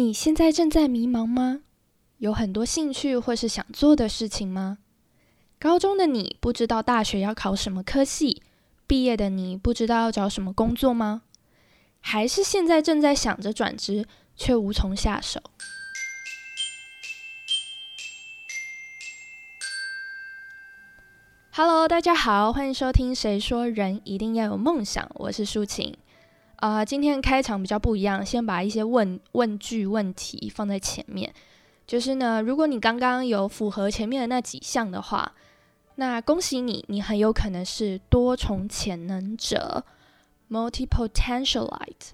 你现在正在迷茫吗？有很多兴趣或是想做的事情吗？高中的你不知道大学要考什么科系，毕业的你不知道要找什么工作吗？还是现在正在想着转职，却无从下手？Hello，大家好，欢迎收听《谁说人一定要有梦想》，我是舒晴。啊，今天开场比较不一样，先把一些问问句问题放在前面。就是呢，如果你刚刚有符合前面的那几项的话，那恭喜你，你很有可能是多重潜能者 （multi-potentialite）。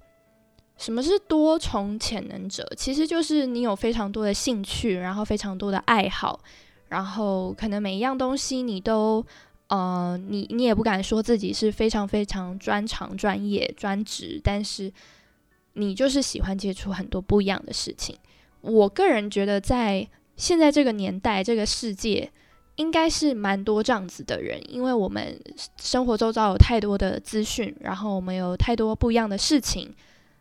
什么是多重潜能者？其实就是你有非常多的兴趣，然后非常多的爱好，然后可能每一样东西你都。呃，你你也不敢说自己是非常非常专长、专业、专职，但是你就是喜欢接触很多不一样的事情。我个人觉得，在现在这个年代、这个世界，应该是蛮多这样子的人，因为我们生活周遭有太多的资讯，然后我们有太多不一样的事情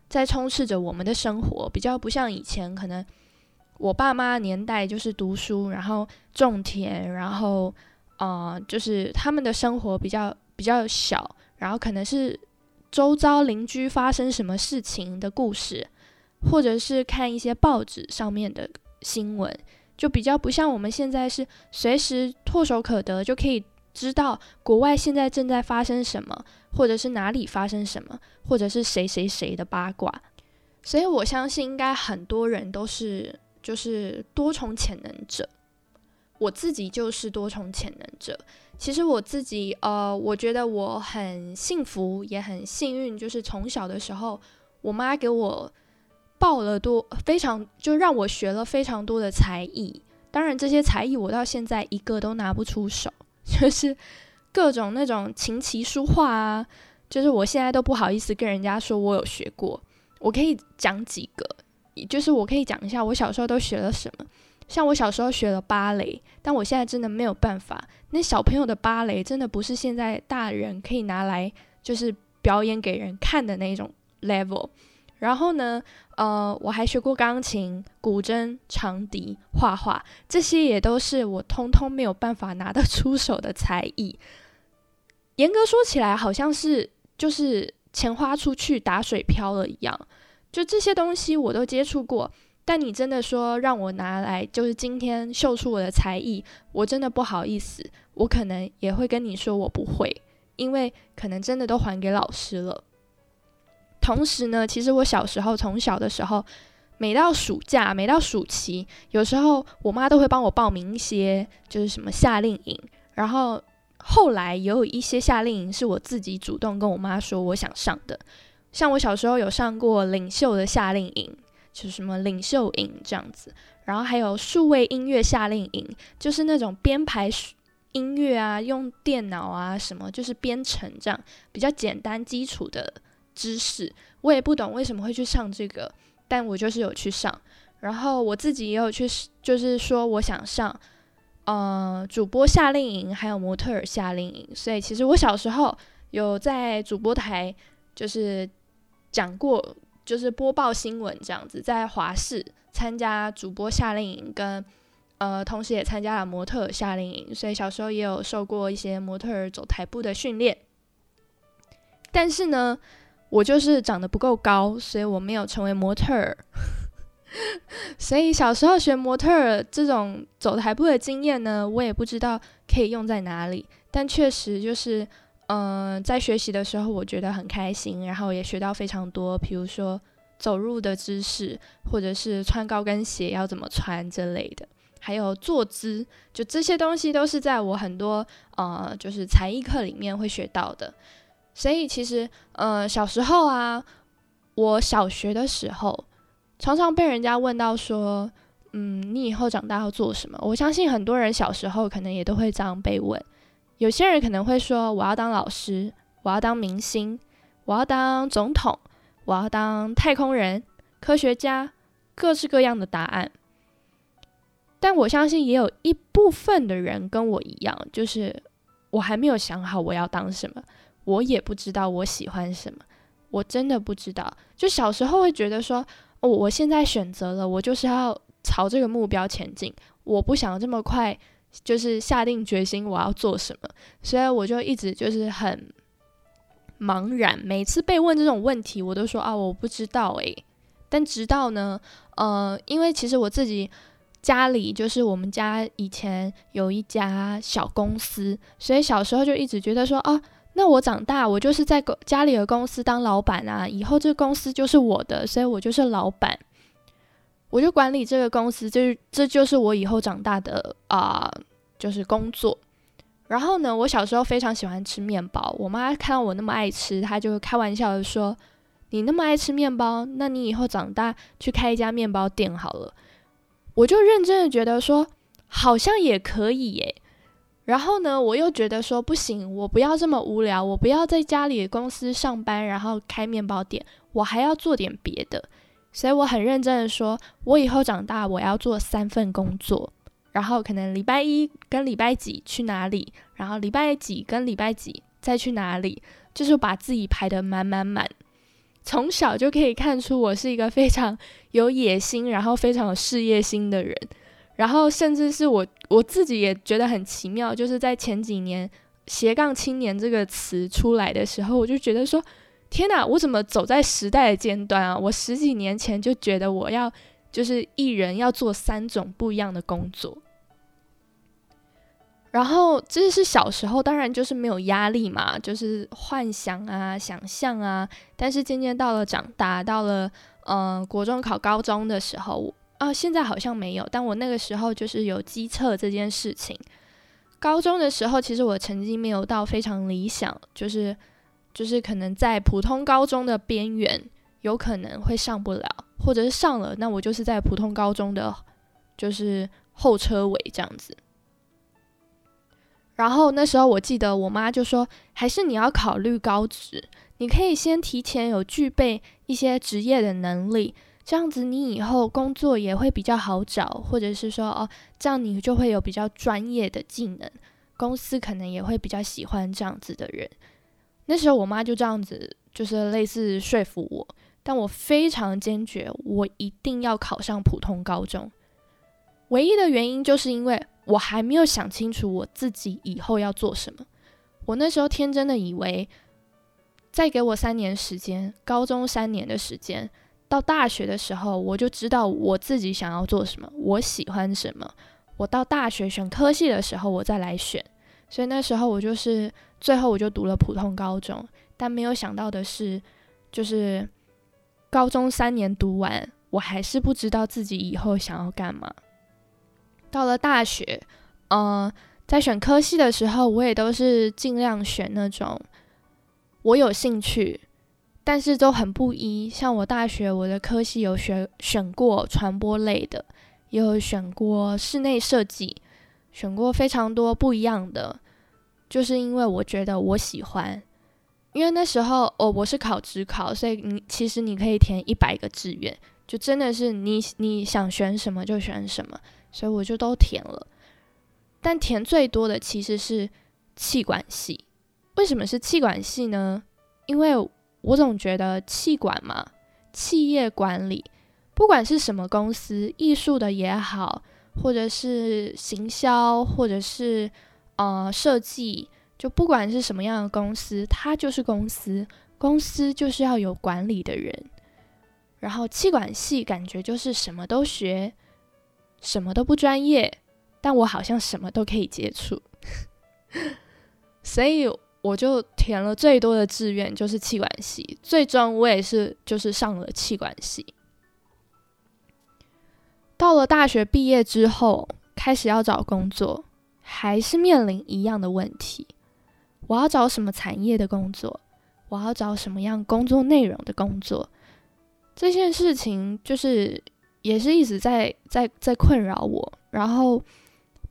在充斥着我们的生活，比较不像以前，可能我爸妈年代就是读书，然后种田，然后。啊，就是他们的生活比较比较小，然后可能是周遭邻居发生什么事情的故事，或者是看一些报纸上面的新闻，就比较不像我们现在是随时唾手可得，就可以知道国外现在正在发生什么，或者是哪里发生什么，或者是谁谁谁的八卦。所以我相信，应该很多人都是就是多重潜能者。我自己就是多重潜能者。其实我自己，呃，我觉得我很幸福，也很幸运，就是从小的时候，我妈给我报了多非常，就让我学了非常多的才艺。当然，这些才艺我到现在一个都拿不出手，就是各种那种琴棋书画啊，就是我现在都不好意思跟人家说我有学过。我可以讲几个，就是我可以讲一下我小时候都学了什么。像我小时候学了芭蕾，但我现在真的没有办法。那小朋友的芭蕾真的不是现在大人可以拿来就是表演给人看的那种 level。然后呢，呃，我还学过钢琴、古筝、长笛、画画，这些也都是我通通没有办法拿得出手的才艺。严格说起来，好像是就是钱花出去打水漂了一样。就这些东西我都接触过。但你真的说让我拿来，就是今天秀出我的才艺，我真的不好意思。我可能也会跟你说我不会，因为可能真的都还给老师了。同时呢，其实我小时候从小的时候，每到暑假，每到暑期，有时候我妈都会帮我报名一些，就是什么夏令营。然后后来也有一些夏令营是我自己主动跟我妈说我想上的，像我小时候有上过领袖的夏令营。就什么领袖营这样子，然后还有数位音乐夏令营，就是那种编排音乐啊，用电脑啊什么，就是编程这样比较简单基础的知识。我也不懂为什么会去上这个，但我就是有去上。然后我自己也有去，就是说我想上，呃，主播夏令营还有模特儿夏令营。所以其实我小时候有在主播台就是讲过。就是播报新闻这样子，在华视参加主播夏令营，跟呃，同时也参加了模特夏令营，所以小时候也有受过一些模特走台步的训练。但是呢，我就是长得不够高，所以我没有成为模特儿。所以小时候学模特儿这种走台步的经验呢，我也不知道可以用在哪里，但确实就是。嗯，在学习的时候，我觉得很开心，然后也学到非常多，比如说走路的知识，或者是穿高跟鞋要怎么穿之类的，还有坐姿，就这些东西都是在我很多呃，就是才艺课里面会学到的。所以其实，呃，小时候啊，我小学的时候，常常被人家问到说，嗯，你以后长大要做什么？我相信很多人小时候可能也都会这样被问。有些人可能会说：“我要当老师，我要当明星，我要当总统，我要当太空人、科学家，各式各样的答案。”但我相信也有一部分的人跟我一样，就是我还没有想好我要当什么，我也不知道我喜欢什么，我真的不知道。就小时候会觉得说：“哦，我现在选择了，我就是要朝这个目标前进，我不想这么快就是下定决心我要做什么，所以我就一直就是很茫然。每次被问这种问题，我都说啊，我不知道诶。但直到呢，呃，因为其实我自己家里就是我们家以前有一家小公司，所以小时候就一直觉得说啊。那我长大，我就是在家里的公司当老板啊，以后这公司就是我的，所以我就是老板，我就管理这个公司，就是这就是我以后长大的啊，就是工作。然后呢，我小时候非常喜欢吃面包，我妈看到我那么爱吃，她就开玩笑的说：“你那么爱吃面包，那你以后长大去开一家面包店好了。”我就认真的觉得说，好像也可以耶。然后呢，我又觉得说不行，我不要这么无聊，我不要在家里公司上班，然后开面包店，我还要做点别的。所以我很认真的说，我以后长大我要做三份工作，然后可能礼拜一跟礼拜几去哪里，然后礼拜几跟礼拜几再去哪里，就是把自己排得满满满。从小就可以看出我是一个非常有野心，然后非常有事业心的人。然后，甚至是我我自己也觉得很奇妙，就是在前几年“斜杠青年”这个词出来的时候，我就觉得说：“天哪，我怎么走在时代的尖端啊？”我十几年前就觉得我要就是一人要做三种不一样的工作。然后这是小时候，当然就是没有压力嘛，就是幻想啊、想象啊。但是渐渐到了长大，到了嗯国中考高中的时候。啊，现在好像没有，但我那个时候就是有机测这件事情。高中的时候，其实我成绩没有到非常理想，就是就是可能在普通高中的边缘，有可能会上不了，或者是上了，那我就是在普通高中的就是后车尾这样子。然后那时候我记得我妈就说，还是你要考虑高职，你可以先提前有具备一些职业的能力。这样子，你以后工作也会比较好找，或者是说，哦，这样你就会有比较专业的技能，公司可能也会比较喜欢这样子的人。那时候我妈就这样子，就是类似说服我，但我非常坚决，我一定要考上普通高中。唯一的原因就是因为我还没有想清楚我自己以后要做什么。我那时候天真的以为，再给我三年时间，高中三年的时间。到大学的时候，我就知道我自己想要做什么，我喜欢什么。我到大学选科系的时候，我再来选。所以那时候我就是最后我就读了普通高中，但没有想到的是，就是高中三年读完，我还是不知道自己以后想要干嘛。到了大学，嗯，在选科系的时候，我也都是尽量选那种我有兴趣。但是都很不一，像我大学我的科系有选选过传播类的，也有选过室内设计，选过非常多不一样的，就是因为我觉得我喜欢。因为那时候哦我是考职考，所以你其实你可以填一百个志愿，就真的是你你想选什么就选什么，所以我就都填了。但填最多的其实是气管系，为什么是气管系呢？因为我总觉得气管嘛，企业管理，不管是什么公司，艺术的也好，或者是行销，或者是呃设计，就不管是什么样的公司，它就是公司，公司就是要有管理的人。然后气管系感觉就是什么都学，什么都不专业，但我好像什么都可以接触，所以。我就填了最多的志愿就是气管系，最终我也是就是上了气管系。到了大学毕业之后，开始要找工作，还是面临一样的问题：我要找什么产业的工作？我要找什么样工作内容的工作？这件事情就是也是一直在在在困扰我。然后，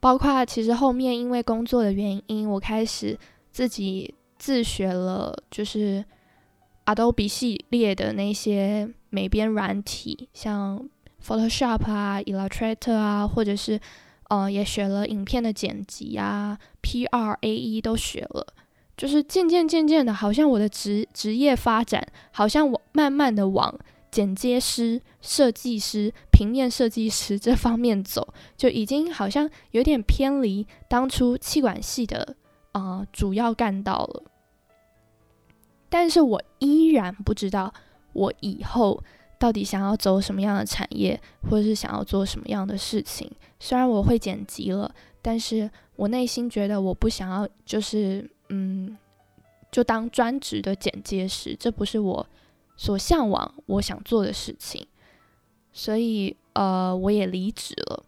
包括其实后面因为工作的原因，我开始。自己自学了，就是 Adobe 系列的那些美编软体，像 Photoshop 啊、Illustrator 啊，或者是呃，也学了影片的剪辑啊，P.R. A.E. 都学了。就是渐渐渐渐的，好像我的职职业发展，好像我慢慢的往剪接师、设计师、平面设计师 这方面走，就已经好像有点偏离当初气管系的啊主要干道了。但是我依然不知道我以后到底想要走什么样的产业，或者是想要做什么样的事情。虽然我会剪辑了，但是我内心觉得我不想要，就是嗯，就当专职的剪接师，这不是我。所向往、我想做的事情，所以呃，我也离职了。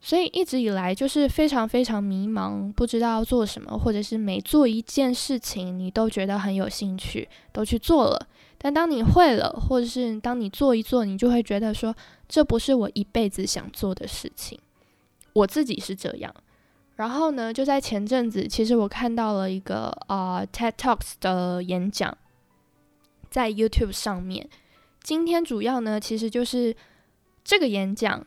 所以一直以来就是非常非常迷茫，不知道要做什么，或者是每做一件事情，你都觉得很有兴趣，都去做了。但当你会了，或者是当你做一做，你就会觉得说，这不是我一辈子想做的事情。我自己是这样。然后呢，就在前阵子，其实我看到了一个啊 TED Talks 的演讲。在 YouTube 上面，今天主要呢，其实就是这个演讲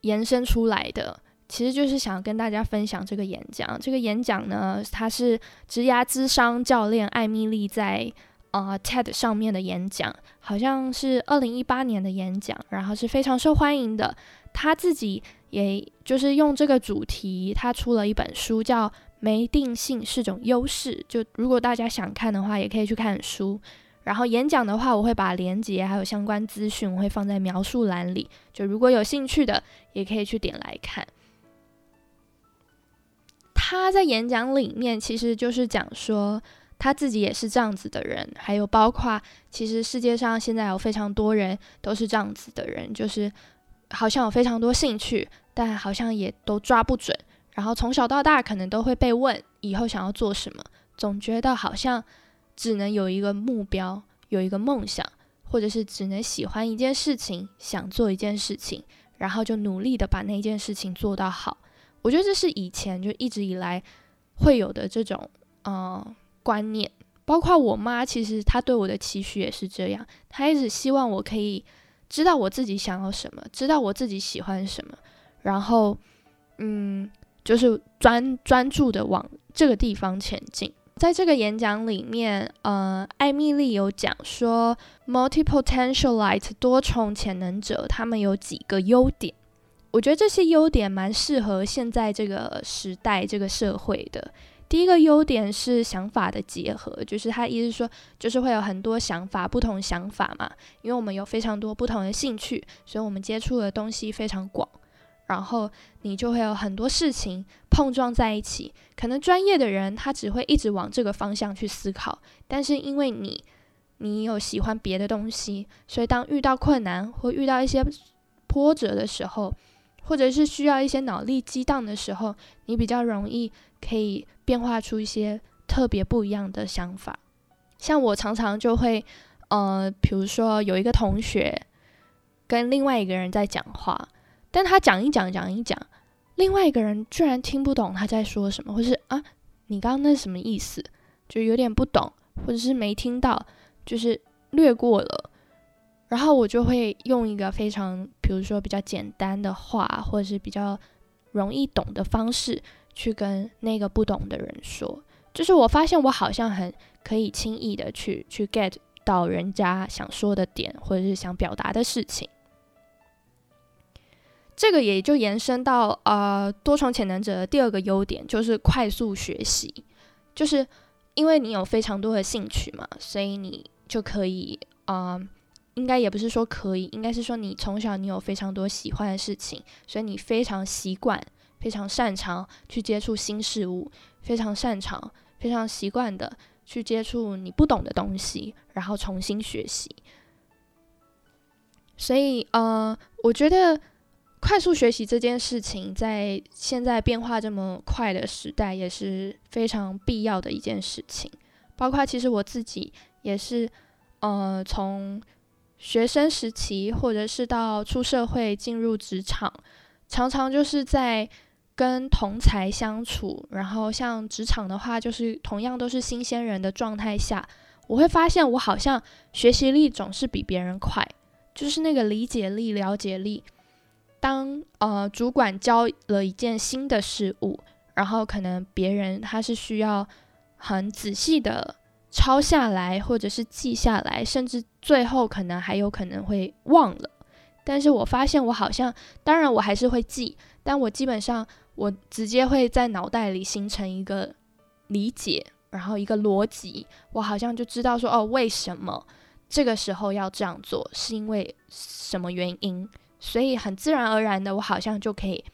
延伸出来的，其实就是想跟大家分享这个演讲。这个演讲呢，它是职涯资商教练艾米丽在啊 TED 上面的演讲，好像是二零一八年的演讲，然后是非常受欢迎的。他自己也就是用这个主题，他出了一本书，叫《没定性是种优势》。就如果大家想看的话，也可以去看书。然后演讲的话，我会把连接还有相关资讯，我会放在描述栏里。就如果有兴趣的，也可以去点来看。他在演讲里面其实就是讲说，他自己也是这样子的人，还有包括其实世界上现在有非常多人都是这样子的人，就是好像有非常多兴趣，但好像也都抓不准。然后从小到大可能都会被问以后想要做什么，总觉得好像。只能有一个目标，有一个梦想，或者是只能喜欢一件事情，想做一件事情，然后就努力的把那件事情做到好。我觉得这是以前就一直以来会有的这种呃观念，包括我妈，其实她对我的期许也是这样，她一直希望我可以知道我自己想要什么，知道我自己喜欢什么，然后嗯，就是专专注的往这个地方前进。在这个演讲里面，呃，艾米丽有讲说，multi potential light 多重潜能者，他们有几个优点。我觉得这些优点蛮适合现在这个时代、这个社会的。第一个优点是想法的结合，就是他意思说，就是会有很多想法，不同想法嘛，因为我们有非常多不同的兴趣，所以我们接触的东西非常广。然后你就会有很多事情碰撞在一起，可能专业的人他只会一直往这个方向去思考，但是因为你你有喜欢别的东西，所以当遇到困难或遇到一些波折的时候，或者是需要一些脑力激荡的时候，你比较容易可以变化出一些特别不一样的想法。像我常常就会，呃，比如说有一个同学跟另外一个人在讲话。但他讲一讲讲一讲，另外一个人居然听不懂他在说什么，或是啊，你刚刚那什么意思？就有点不懂，或者是没听到，就是略过了。然后我就会用一个非常，比如说比较简单的话，或者是比较容易懂的方式，去跟那个不懂的人说。就是我发现我好像很可以轻易的去去 get 到人家想说的点，或者是想表达的事情。这个也就延伸到呃多重潜能者的第二个优点，就是快速学习。就是因为你有非常多的兴趣嘛，所以你就可以啊，应该也不是说可以，应该是说你从小你有非常多喜欢的事情，所以你非常习惯、非常擅长去接触新事物，非常擅长、非常习惯的去接触你不懂的东西，然后重新学习。所以呃，我觉得。快速学习这件事情，在现在变化这么快的时代，也是非常必要的一件事情。包括其实我自己也是，呃，从学生时期，或者是到出社会进入职场，常常就是在跟同才相处，然后像职场的话，就是同样都是新鲜人的状态下，我会发现我好像学习力总是比别人快，就是那个理解力、了解力。当呃主管教了一件新的事物，然后可能别人他是需要很仔细的抄下来，或者是记下来，甚至最后可能还有可能会忘了。但是我发现我好像，当然我还是会记，但我基本上我直接会在脑袋里形成一个理解，然后一个逻辑，我好像就知道说哦，为什么这个时候要这样做，是因为什么原因，所以很自然而然的，我好像就可以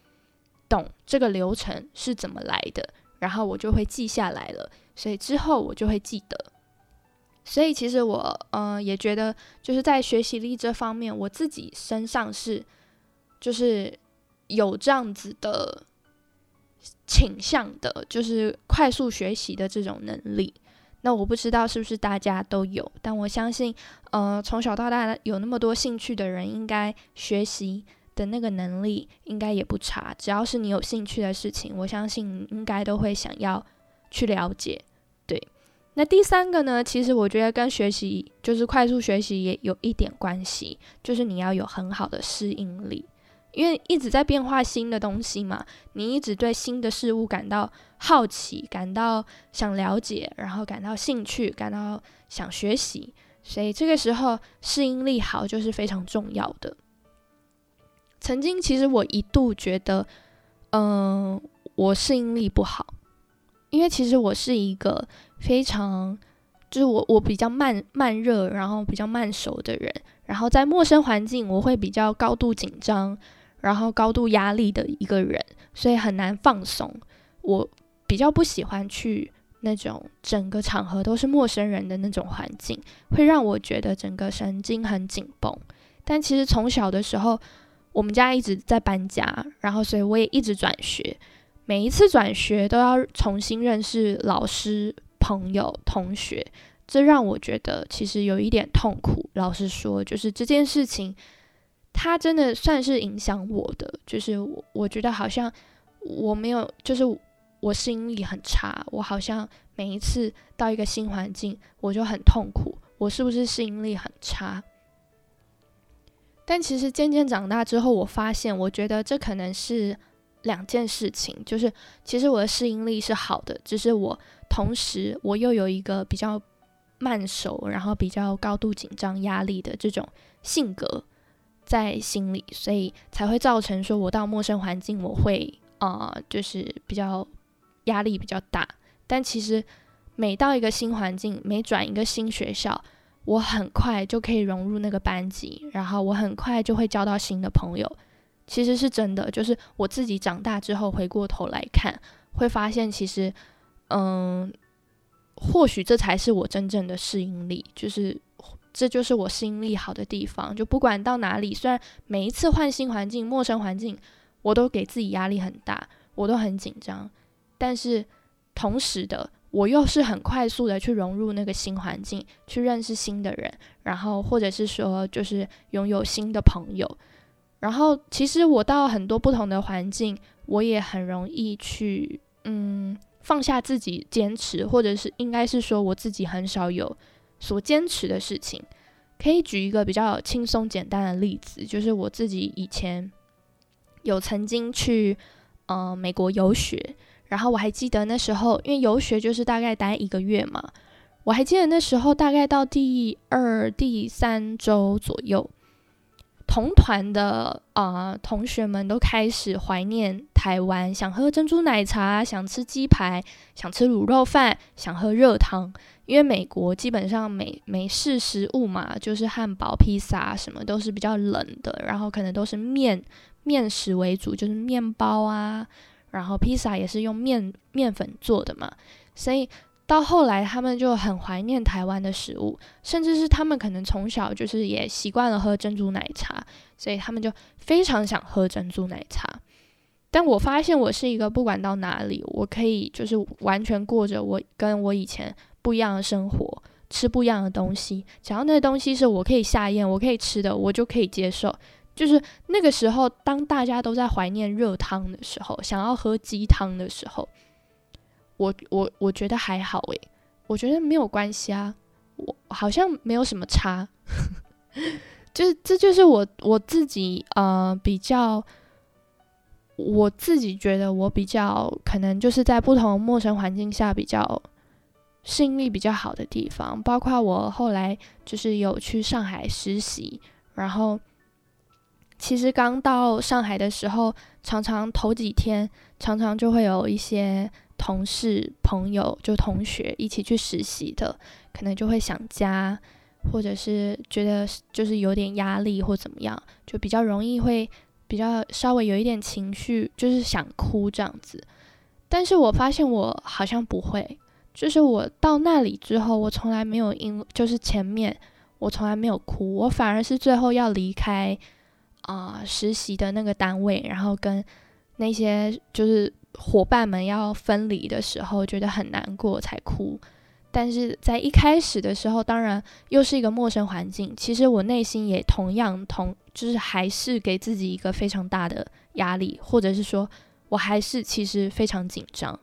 懂这个流程是怎么来的，然后我就会记下来了。所以之后我就会记得，所以其实我嗯也觉得就是在学习力这方面，我自己身上是就是有这样子的倾向的，就是快速学习的这种能力。那我不知道是不是大家都有，但我相信，呃，从小到大有那么多兴趣的人，应该学习的那个能力应该也不差。只要是你有兴趣的事情，我相信应该都会想要。去了解，对。那第三个呢？其实我觉得跟学习就是快速学习也有一点关系，就是你要有很好的适应力，因为一直在变化新的东西嘛，你一直对新的事物感到好奇，感到想了解，然后感到兴趣，感到想学习，所以这个时候适应力好就是非常重要的。曾经其实我一度觉得，嗯，我适应力不好。因为其实我是一个非常，就是我我比较慢慢热，然后比较慢熟的人，然后在陌生环境我会比较高度紧张，然后高度压力的一个人，所以很难放松。我比较不喜欢去那种整个场合都是陌生人的那种环境，会让我觉得整个神经很紧绷。但其实从小的时候，我们家一直在搬家，然后所以我也一直转学。每一次转学都要重新认识老师、朋友、同学，这让我觉得其实有一点痛苦。老实说，就是这件事情，它真的算是影响我的。就是我，我觉得好像我没有，就是我适应力很差。我好像每一次到一个新环境，我就很痛苦。我是不是适应力很差？但其实渐渐长大之后，我发现，我觉得这可能是。两件事情就是，其实我的适应力是好的，只是我同时我又有一个比较慢熟，然后比较高度紧张、压力的这种性格在心里，所以才会造成说我到陌生环境我会啊，就是比较压力比较大。但其实每到一个新环境，每转一个新学校，我很快就可以融入那个班级，然后我很快就会交到新的朋友。其实是真的，就是我自己长大之后回过头来看，会发现其实，嗯，或许这才是我真正的适应力，就是这就是我适应力好的地方。就不管到哪里，虽然每一次换新环境、陌生环境，我都给自己压力很大，我都很紧张，但是同时的，我又是很快速的去融入那个新环境，去认识新的人，然后或者是说，就是拥有新的朋友。然后，其实我到很多不同的环境，我也很容易去，嗯，放下自己坚持，或者是应该是说我自己很少有所坚持的事情。可以举一个比较轻松简单的例子，就是我自己以前有曾经去，呃，美国游学，然后我还记得那时候，因为游学就是大概待一个月嘛，我还记得那时候大概到第二、第三周左右。同团的啊同学们都开始怀念台湾，想喝珍珠奶茶，想吃鸡排，想吃卤肉饭，想喝热汤。因为美国基本上美美式食物嘛，就是汉堡、披萨什么都是比较冷的，然后可能都是面面食为主，就是面包啊，然后披萨也是用面面粉做的嘛，所以。到后来，他们就很怀念台湾的食物，甚至是他们可能从小就是也习惯了喝珍珠奶茶，所以他们就非常想喝珍珠奶茶。但我发现，我是一个不管到哪里，我可以就是完全过着我跟我以前不一样的生活，吃不一样的东西，只要那东西是我可以下咽、我可以吃的，我就可以接受。就是那个时候，当大家都在怀念热汤的时候，想要喝鸡汤的时候。我我我觉得还好诶，我觉得没有关系啊，我好像没有什么差，就是这就是我我自己呃比较，我自己觉得我比较可能就是在不同陌生环境下比较适应力比较好的地方，包括我后来就是有去上海实习，然后其实刚到上海的时候，常常头几天常常就会有一些同事、朋友就同学一起去实习的，可能就会想家，或者是觉得就是有点压力或怎么样，就比较容易会比较稍微有一点情绪，就是想哭这样子。但是我发现我好像不会，就是我到那里之后，我从来没有因就是前面我从来没有哭，我反而是最后要离开啊实习的那个单位，然后跟那些就是伙伴们要分离的时候，觉得很难过才哭。但是在一开始的时候，当然又是一个陌生环境，其实我内心也同样同就是还是给自己一个非常大的压力，或者是说。我还是其实非常紧张，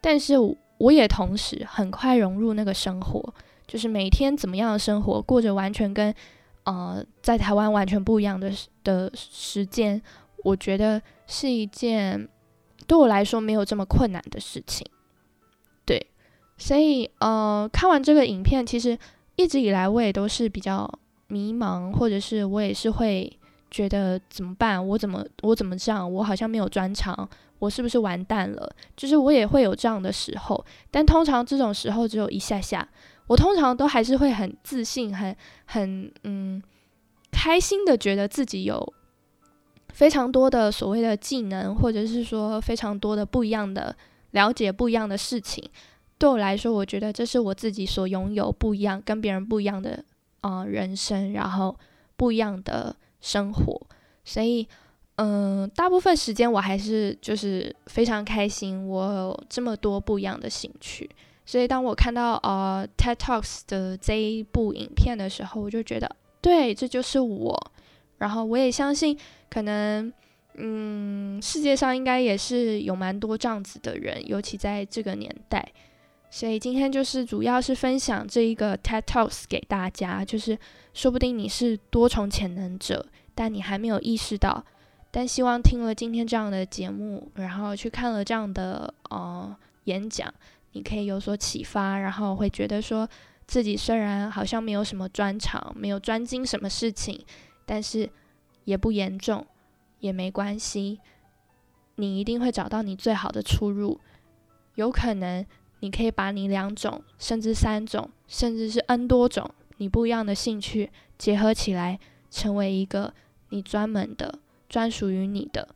但是我也同时很快融入那个生活，就是每天怎么样的生活，过着完全跟呃在台湾完全不一样的的时间，我觉得是一件对我来说没有这么困难的事情。对，所以呃看完这个影片，其实一直以来我也都是比较迷茫，或者是我也是会。觉得怎么办？我怎么我怎么这样？我好像没有专长，我是不是完蛋了？就是我也会有这样的时候，但通常这种时候只有一下下。我通常都还是会很自信，很很嗯开心的，觉得自己有非常多的所谓的技能，或者是说非常多的不一样的了解不一样的事情。对我来说，我觉得这是我自己所拥有不一样、跟别人不一样的啊人生，然后不一样的。生活，所以，嗯，大部分时间我还是就是非常开心，我有这么多不一样的兴趣。所以，当我看到呃 TED Talks 的这一部影片的时候，我就觉得，对，这就是我。然后，我也相信，可能，嗯，世界上应该也是有蛮多这样子的人，尤其在这个年代。所以今天就是主要是分享这一个 TED Talks 给大家，就是说不定你是多重潜能者，但你还没有意识到。但希望听了今天这样的节目，然后去看了这样的呃演讲，你可以有所启发，然后会觉得说自己虽然好像没有什么专长，没有专精什么事情，但是也不严重，也没关系，你一定会找到你最好的出路，有可能。你可以把你两种，甚至三种，甚至是 N 多种你不一样的兴趣结合起来，成为一个你专门的、专属于你的，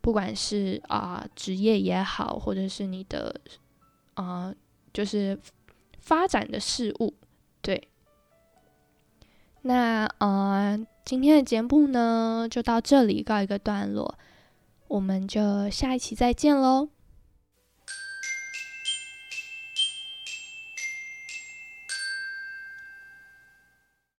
不管是啊职业也好，或者是你的啊就是发展的事物。对，那呃今天的节目呢就到这里告一个段落，我们就下一期再见喽。